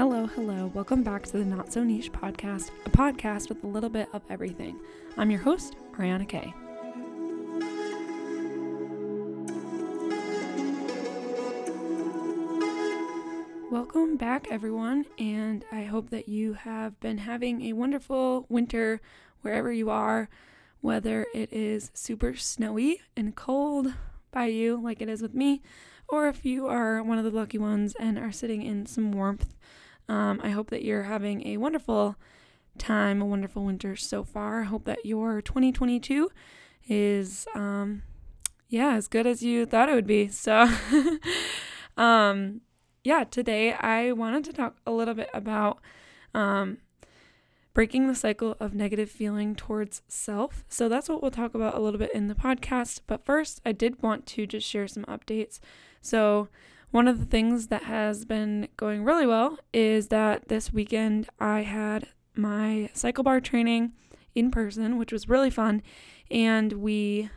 Hello, hello. Welcome back to the Not So Niche podcast, a podcast with a little bit of everything. I'm your host, Ariana Kay. Welcome back, everyone, and I hope that you have been having a wonderful winter wherever you are, whether it is super snowy and cold by you, like it is with me, or if you are one of the lucky ones and are sitting in some warmth. Um, I hope that you're having a wonderful time, a wonderful winter so far. I hope that your 2022 is, um, yeah, as good as you thought it would be. So, um, yeah, today I wanted to talk a little bit about um, breaking the cycle of negative feeling towards self. So that's what we'll talk about a little bit in the podcast. But first, I did want to just share some updates. So, one of the things that has been going really well is that this weekend I had my CycleBar training in person, which was really fun. And we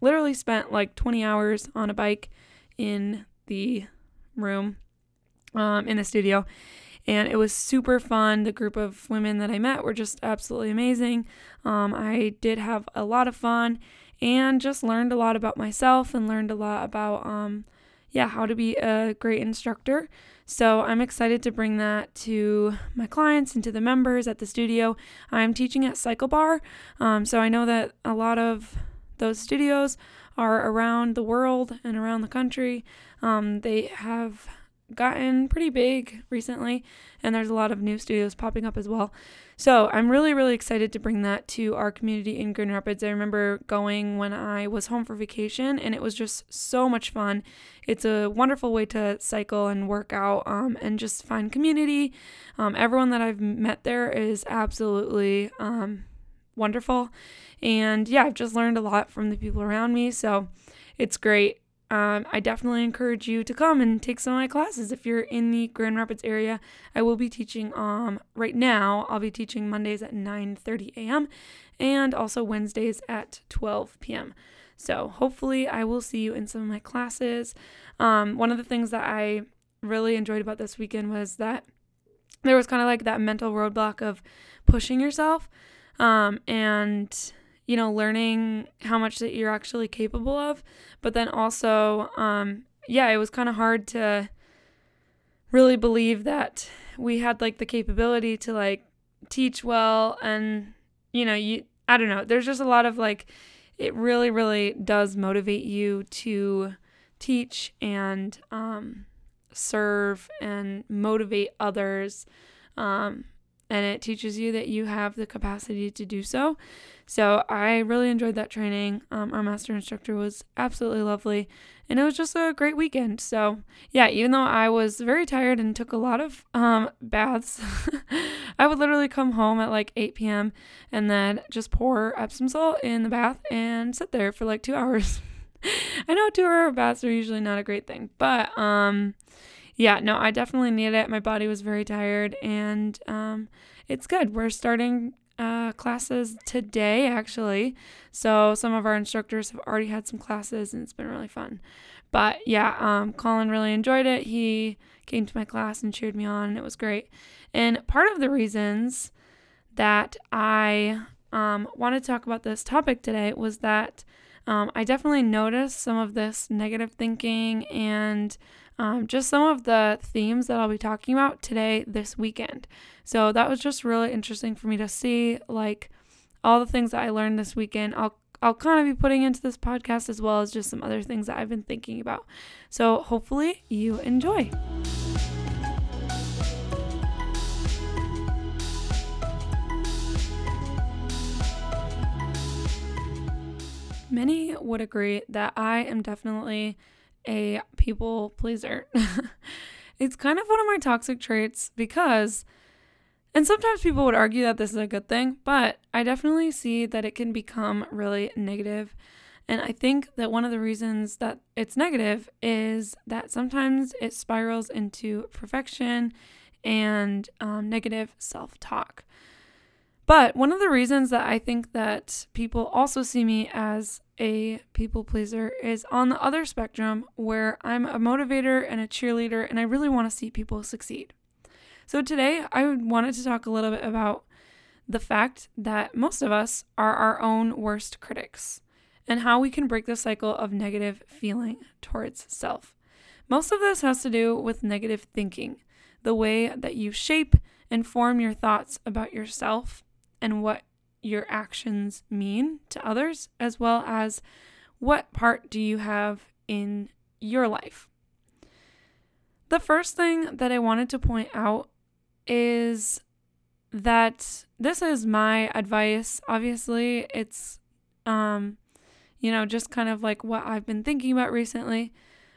literally spent like 20 hours on a bike in the room um, in the studio. And it was super fun. The group of women that I met were just absolutely amazing. Um, I did have a lot of fun and just learned a lot about myself and learned a lot about, um, yeah, how to be a great instructor. So I'm excited to bring that to my clients and to the members at the studio. I'm teaching at CycleBar. Um, so I know that a lot of those studios are around the world and around the country. Um, they have gotten pretty big recently, and there's a lot of new studios popping up as well. So I'm really, really excited to bring that to our community in Grand Rapids. I remember going when I was home for vacation, and it was just so much fun. It's a wonderful way to cycle and work out um, and just find community. Um, everyone that I've met there is absolutely um, wonderful. And yeah, I've just learned a lot from the people around me. So it's great um, I definitely encourage you to come and take some of my classes if you're in the Grand Rapids area. I will be teaching um right now. I'll be teaching Mondays at 9:30 a.m. and also Wednesdays at 12 p.m. So hopefully I will see you in some of my classes. Um, one of the things that I really enjoyed about this weekend was that there was kind of like that mental roadblock of pushing yourself um, and you know, learning how much that you're actually capable of. But then also, um, yeah, it was kind of hard to really believe that we had like the capability to like teach well and, you know, you, I don't know, there's just a lot of like, it really, really does motivate you to teach and um, serve and motivate others. Um, and it teaches you that you have the capacity to do so. So I really enjoyed that training. Um, our master instructor was absolutely lovely, and it was just a great weekend. So yeah, even though I was very tired and took a lot of um, baths, I would literally come home at like 8 p.m. and then just pour Epsom salt in the bath and sit there for like two hours. I know two hour baths are usually not a great thing, but um, yeah, no, I definitely needed it. My body was very tired, and um, it's good. We're starting uh, classes today, actually. So some of our instructors have already had some classes, and it's been really fun. But yeah, um, Colin really enjoyed it. He came to my class and cheered me on, and it was great. And part of the reasons that I um, want to talk about this topic today was that um, I definitely noticed some of this negative thinking and um, just some of the themes that I'll be talking about today, this weekend. So that was just really interesting for me to see, like all the things that I learned this weekend. I'll I'll kind of be putting into this podcast as well as just some other things that I've been thinking about. So hopefully you enjoy. Many would agree that I am definitely a people pleaser. it's kind of one of my toxic traits because, and sometimes people would argue that this is a good thing, but I definitely see that it can become really negative. And I think that one of the reasons that it's negative is that sometimes it spirals into perfection and um, negative self talk. But one of the reasons that I think that people also see me as a people pleaser is on the other spectrum where I'm a motivator and a cheerleader and I really want to see people succeed. So, today I wanted to talk a little bit about the fact that most of us are our own worst critics and how we can break the cycle of negative feeling towards self. Most of this has to do with negative thinking, the way that you shape and form your thoughts about yourself and what your actions mean to others, as well as what part do you have in your life. The first thing that I wanted to point out is that this is my advice. Obviously, it's um you know, just kind of like what I've been thinking about recently.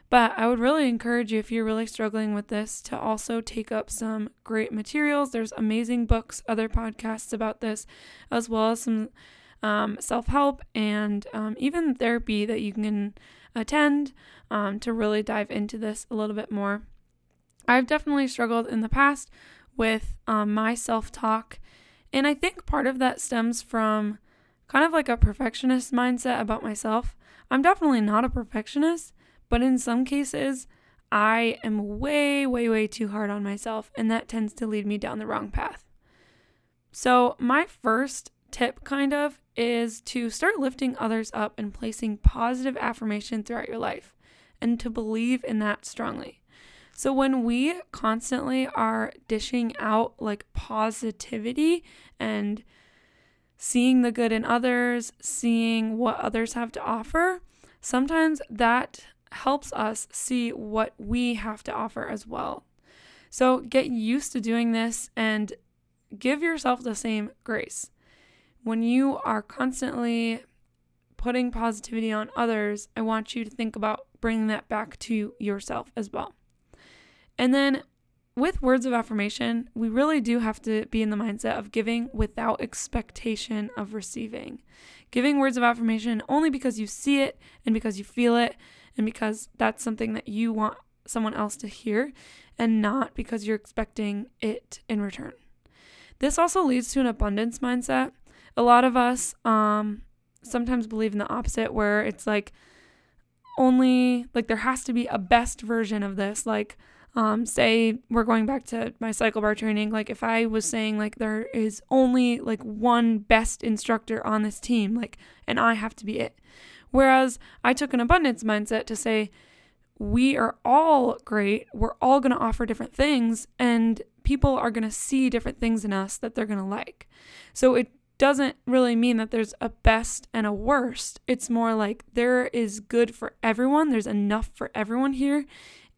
But I would really encourage you, if you're really struggling with this, to also take up some great materials. There's amazing books, other podcasts about this, as well as some um, self help and um, even therapy that you can attend um, to really dive into this a little bit more. I've definitely struggled in the past with um, my self talk, and I think part of that stems from kind of like a perfectionist mindset about myself. I'm definitely not a perfectionist, but in some cases, I am way, way, way too hard on myself, and that tends to lead me down the wrong path. So, my first tip, kind of, is to start lifting others up and placing positive affirmation throughout your life and to believe in that strongly. So, when we constantly are dishing out like positivity and seeing the good in others, seeing what others have to offer, sometimes that helps us see what we have to offer as well. So get used to doing this and give yourself the same grace. When you are constantly putting positivity on others, I want you to think about bringing that back to yourself as well. And then with words of affirmation, we really do have to be in the mindset of giving without expectation of receiving. Giving words of affirmation only because you see it and because you feel it and because that's something that you want someone else to hear and not because you're expecting it in return. This also leads to an abundance mindset. A lot of us um, sometimes believe in the opposite, where it's like only like there has to be a best version of this. Like, um, say we're going back to my CycleBar training. Like, if I was saying like there is only like one best instructor on this team, like, and I have to be it. Whereas I took an abundance mindset to say, we are all great. We're all going to offer different things, and people are going to see different things in us that they're going to like. So it doesn't really mean that there's a best and a worst. It's more like there is good for everyone, there's enough for everyone here,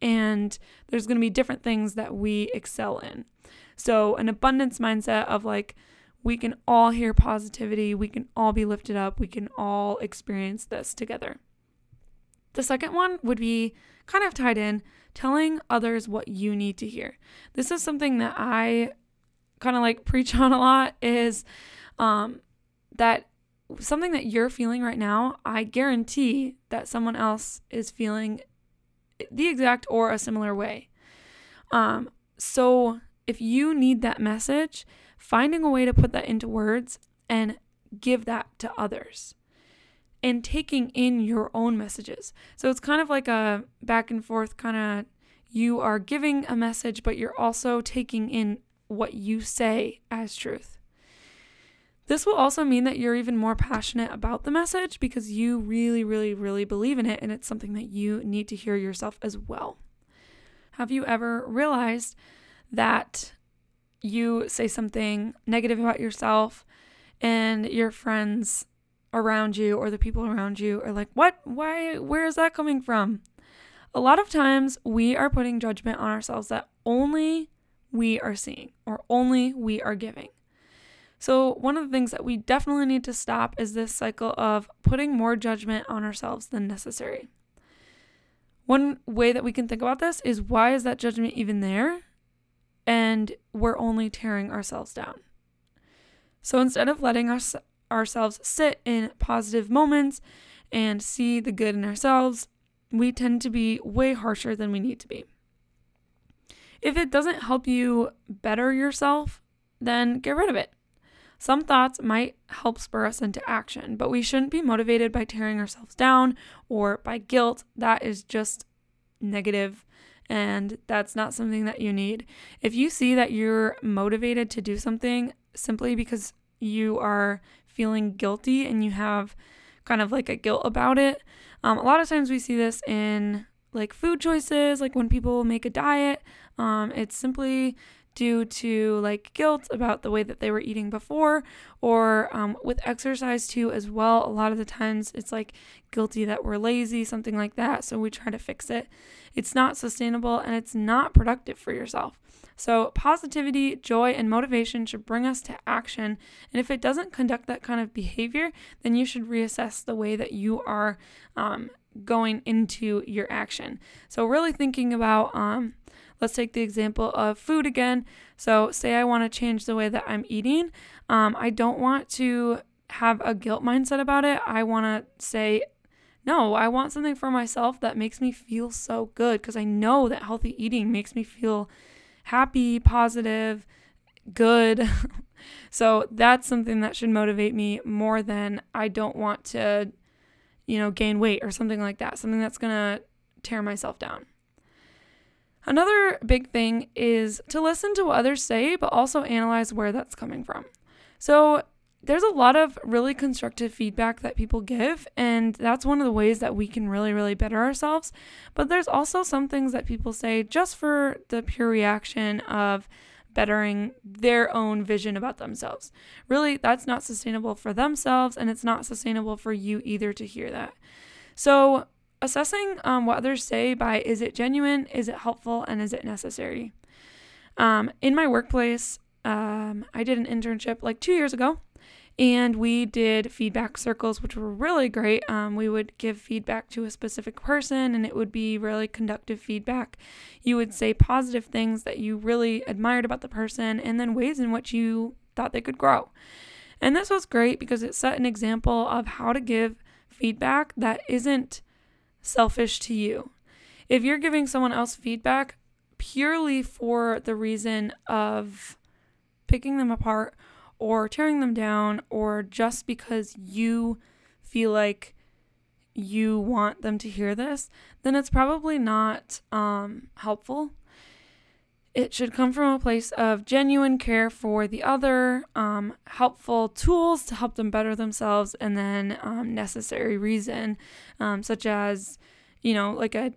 and there's going to be different things that we excel in. So, an abundance mindset of like, we can all hear positivity. We can all be lifted up. We can all experience this together. The second one would be kind of tied in telling others what you need to hear. This is something that I kind of like preach on a lot is um, that something that you're feeling right now, I guarantee that someone else is feeling the exact or a similar way. Um, so if you need that message, finding a way to put that into words and give that to others and taking in your own messages. So it's kind of like a back and forth kind of you are giving a message, but you're also taking in what you say as truth. This will also mean that you're even more passionate about the message because you really, really, really believe in it and it's something that you need to hear yourself as well. Have you ever realized that you say something negative about yourself and your friends around you or the people around you are like, "What? Why? Where is that coming from?" A lot of times we are putting judgment on ourselves that only we are seeing or only we are giving. So, one of the things that we definitely need to stop is this cycle of putting more judgment on ourselves than necessary. One way that we can think about this is why is that judgment even there? And we're only tearing ourselves down. So instead of letting us ourselves sit in positive moments and see the good in ourselves, we tend to be way harsher than we need to be. If it doesn't help you better yourself, then get rid of it. Some thoughts might help spur us into action, but we shouldn't be motivated by tearing ourselves down or by guilt. That is just negative And that's not something that you need. If you see that you're motivated to do something simply because you are feeling guilty and you have kind of like a guilt about it, um, a lot of times we see this in like food choices, like when people make a diet. Um, it's simply due to like guilt about the way that they were eating before, or um, with exercise too, as well. A lot of the times it's like guilty that we're lazy, something like that. So we try to fix it. It's not sustainable and it's not productive for yourself. So, positivity, joy, and motivation should bring us to action. And if it doesn't conduct that kind of behavior, then you should reassess the way that you are um, going into your action. So, really thinking about, um, let's take the example of food again. So, say I want to change the way that I'm eating. Um, I don't want to have a guilt mindset about it. I want to say, no, I want something for myself that makes me feel so good because I know that healthy eating makes me feel happy, positive, good. so that's something that should motivate me more than I don't want to you know, gain weight or something like that, something that's going to tear myself down. Another big thing is to listen to what others say, but also analyze where that's coming from. So, there's a lot of really constructive feedback that people give, and that's one of the ways that we can really, really better ourselves. But there's also some things that people say just for the pure reaction of, bettering their own vision about themselves. Really, that's not sustainable for themselves, and it's not sustainable for you either to hear that. So, assessing um, what others say by is it genuine, is it helpful, and is it necessary? Um, in my workplace, um, I did an internship like two years ago and we did feedback circles, which were really great. Um, we would give feedback to a specific person, and it would be really conductive feedback. You would say positive things that you really admired about the person, and then ways in which you thought they could grow. And this was great because it set an example of how to give feedback that isn't selfish to you. If you're giving someone else feedback purely for the reason of picking them apart or tearing them down or just because you feel like you want them to hear this, then it's probably not um, helpful. It should come from a place of genuine care for the other, um, helpful tools to help them better themselves, and then um, necessary reason, um, such as, you know, like a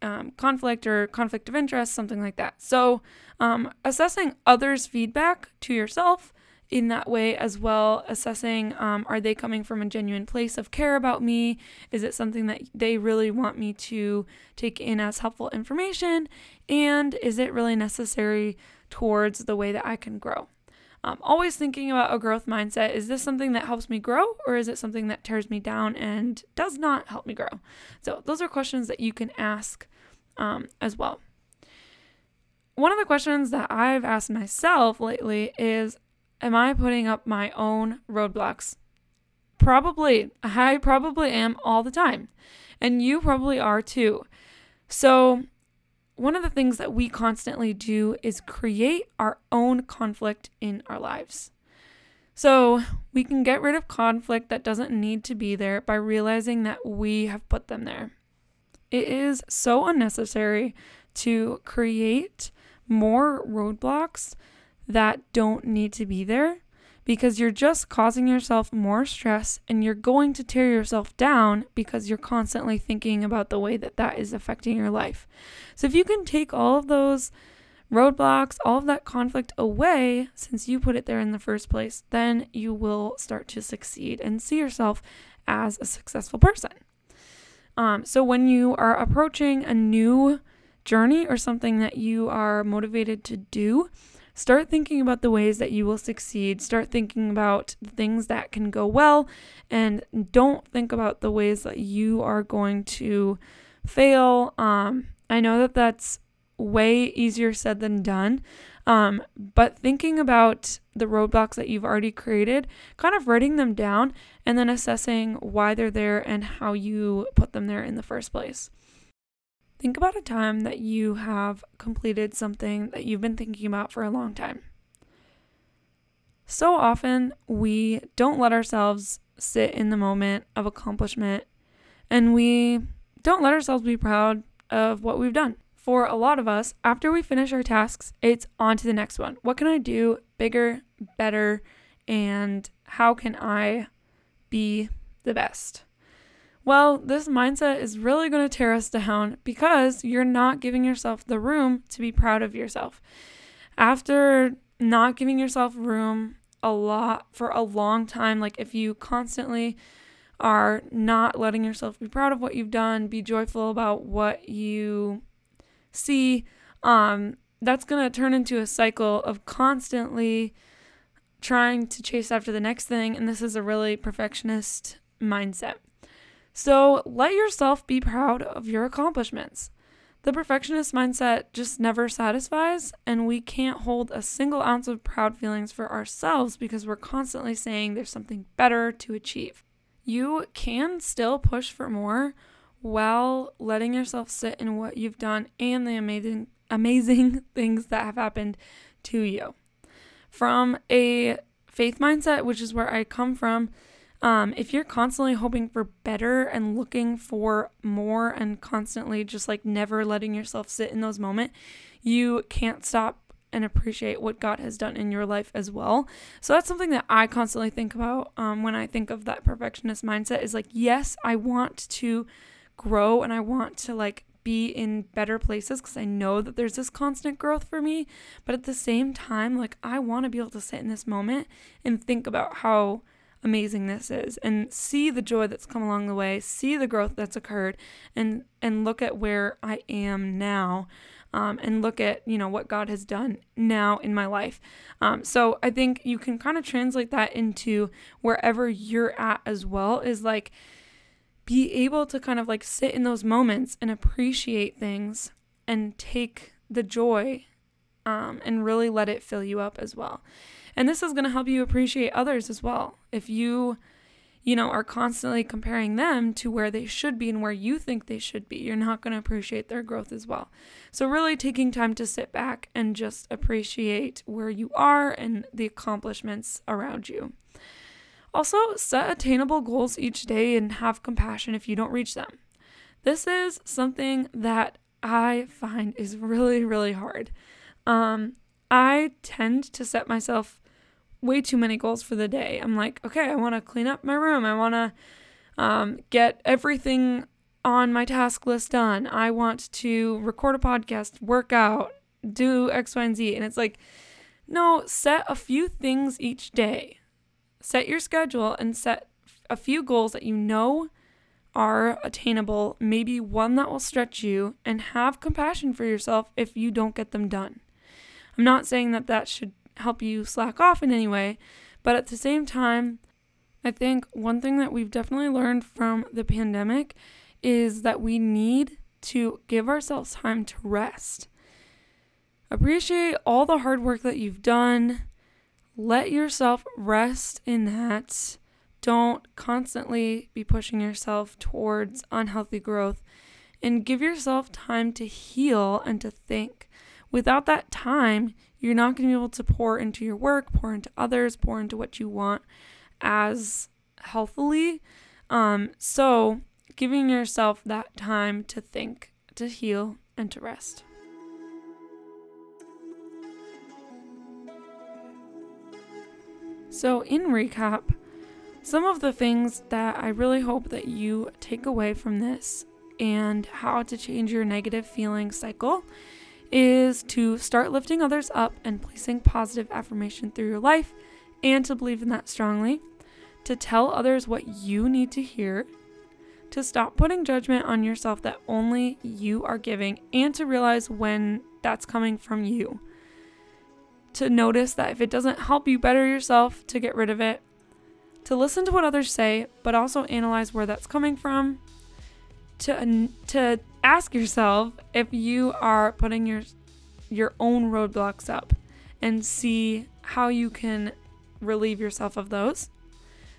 um, conflict or conflict of interest, something like that. So, um, assessing others' feedback to yourself in that way as well, assessing um, are they coming from a genuine place of care about me? Is it something that they really want me to take in as helpful information? And is it really necessary towards the way that I can grow? Um, always thinking about a growth mindset. Is this something that helps me grow, or is it something that tears me down and does not help me grow? So, those are questions that you can ask um, as well. One of the questions that I've asked myself lately is Am I putting up my own roadblocks? Probably. I probably am all the time. And you probably are too. So, one of the things that we constantly do is create our own conflict in our lives. So, we can get rid of conflict that doesn't need to be there by realizing that we have put them there. It is so unnecessary to create more roadblocks that don't need to be there because you're just causing yourself more stress and you're going to tear yourself down because you're constantly thinking about the way that that is affecting your life. So if you can take all of those roadblocks, all of that conflict away since you put it there in the first place, then you will start to succeed and see yourself as a successful person. Um, so when you are approaching a new journey or something that you are motivated to do, Start thinking about the ways that you will succeed. Start thinking about things that can go well, and don't think about the ways that you are going to fail. Um, I know that that's way easier said than done. Um, but thinking about the roadblocks that you've already created, kind of writing them down, and then assessing why they're there and how you put them there in the first place. Think about a time that you have completed something that you've been thinking about for a long time. So often, we don't let ourselves sit in the moment of accomplishment and we don't let ourselves be proud of what we've done. for a lot of us, after we finish our tasks, it's on to the next one. What can I do bigger, better, and how can I be the best? Well, this mindset is really going to tear us down because you're not giving yourself the room to be proud of yourself. After not giving yourself room a lot for a long time, like if you constantly are not letting yourself be proud of what you've done, be joyful about what you see, um, that's going to turn into a cycle of constantly trying to chase after the next thing. And this is a really perfectionist mindset. So let yourself be proud of your accomplishments. The perfectionist mindset just never satisfies, and we can't hold a single ounce of proud feelings for ourselves because we're constantly saying there's something better to achieve. You can still push for more while letting yourself sit in what you've done and the amazing amazing things that have happened to you. From a faith mindset, which is where I come from, um, if you're constantly hoping for better and looking for more and constantly just like never letting yourself sit in those moments, you can't stop and appreciate what God has done in your life as well. So that's something that I constantly think about um, when I think of that perfectionist mindset is like, yes, I want to grow and I want to like be in better places because I know that there's this constant growth for me. But at the same time, like I want to be able to sit in this moment and think about how amazing this is and see the joy that's come along the way, see the growth that's occurred and and look at where I am now. Um, and look at you know what God has done now in my life. Um, so I think you can kind of translate that into wherever you're at as well. Is like be able to kind of like sit in those moments and appreciate things and take the joy um, and really let it fill you up as well. And this is going to help you appreciate others as well. If you, you know, are constantly comparing them to where they should be and where you think they should be, you're not going to appreciate their growth as well. So, really taking time to sit back and just appreciate where you are and the accomplishments around you. Also, set attainable goals each day and have compassion if you don't reach them. This is something that I find is really, really hard. Um, I tend to set myself way too many goals for the day. I'm like, okay, I want to clean up my room. I want to um, get everything on my task list done. I want to record a podcast, work out, do X, Y, and Z. And it's like, no, set a few things each day. Set your schedule and set a few goals that you know are attainable, maybe one that will stretch you, and have compassion for yourself if you don't get them done. I'm not saying that that should help you slack off in any way. But at the same time, I think one thing that we've definitely learned from the pandemic is that we need to give ourselves time to rest. Appreciate all the hard work that you've done. Let yourself rest in that. Don't constantly be pushing yourself towards unhealthy growth and give yourself time to heal and to think. Without that time, you're not going to be able to pour into your work, pour into others, pour into what you want as healthily. Um, so, giving yourself that time to think, to heal, and to rest. So, in recap, some of the things that I really hope that you take away from this and how to change your negative feeling cycle is to start lifting others up and placing positive affirmation through your life and to believe in that strongly, to tell others what you need to hear, to stop putting judgment on yourself that only you are giving, and to realize when that's coming from you. To notice that if it doesn't help you better yourself, to get rid of it. To listen to what others say, but also analyze where that's coming from. To, to ask yourself if you are putting your your own roadblocks up and see how you can relieve yourself of those.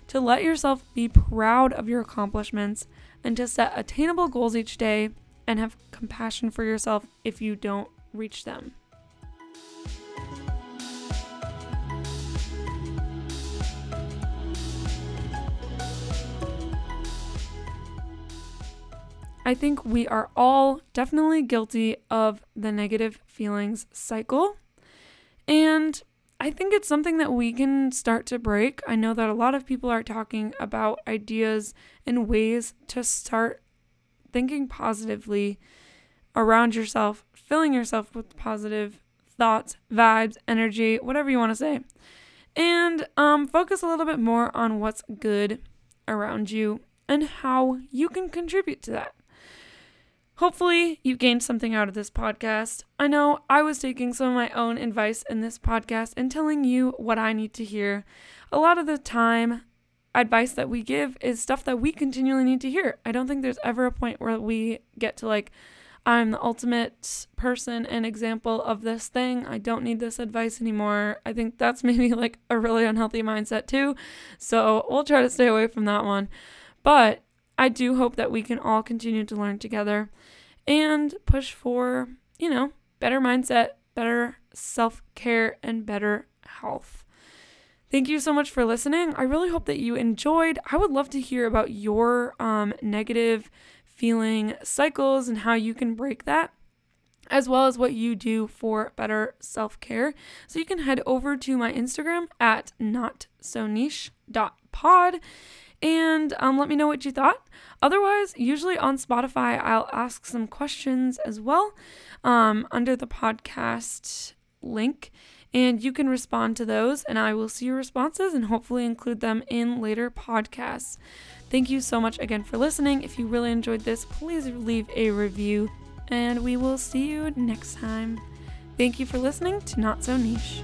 To let yourself be proud of your accomplishments and to set attainable goals each day and have compassion for yourself if you don't reach them. I think we are all definitely guilty of the negative feelings cycle. And I think it's something that we can start to break. I know that a lot of people are talking about ideas and ways to start thinking positively around yourself, filling yourself with positive thoughts, vibes, energy, whatever you want to say. And um, focus a little bit more on what's good around you and how you can contribute to that. Hopefully, you gained something out of this podcast. I know I was taking some of my own advice in this podcast and telling you what I need to hear. A lot of the time, advice that we give is stuff that we continually need to hear. I don't think there's ever a point where we get to like, I'm the ultimate person and example of this thing. I don't need this advice anymore. I think that's maybe like a really unhealthy mindset too. So we'll try to stay away from that one. But I do hope that we can all continue to learn together and push for, you know, better mindset, better self care, and better health. Thank you so much for listening. I really hope that you enjoyed. I would love to hear about your um, negative feeling cycles and how you can break that as well as what you do for better self care. So you can head over to my Instagram at not so niche.pod and um, let me know what you thought. Otherwise, usually on Spotify, I'll ask some questions as well um, under the podcast link, and you can respond to those, and I will see your responses and hopefully include them in later podcasts. Thank you so much again for listening. If you really enjoyed this, please leave a review, and we will see you next time. Thank you for listening to Not So Niche.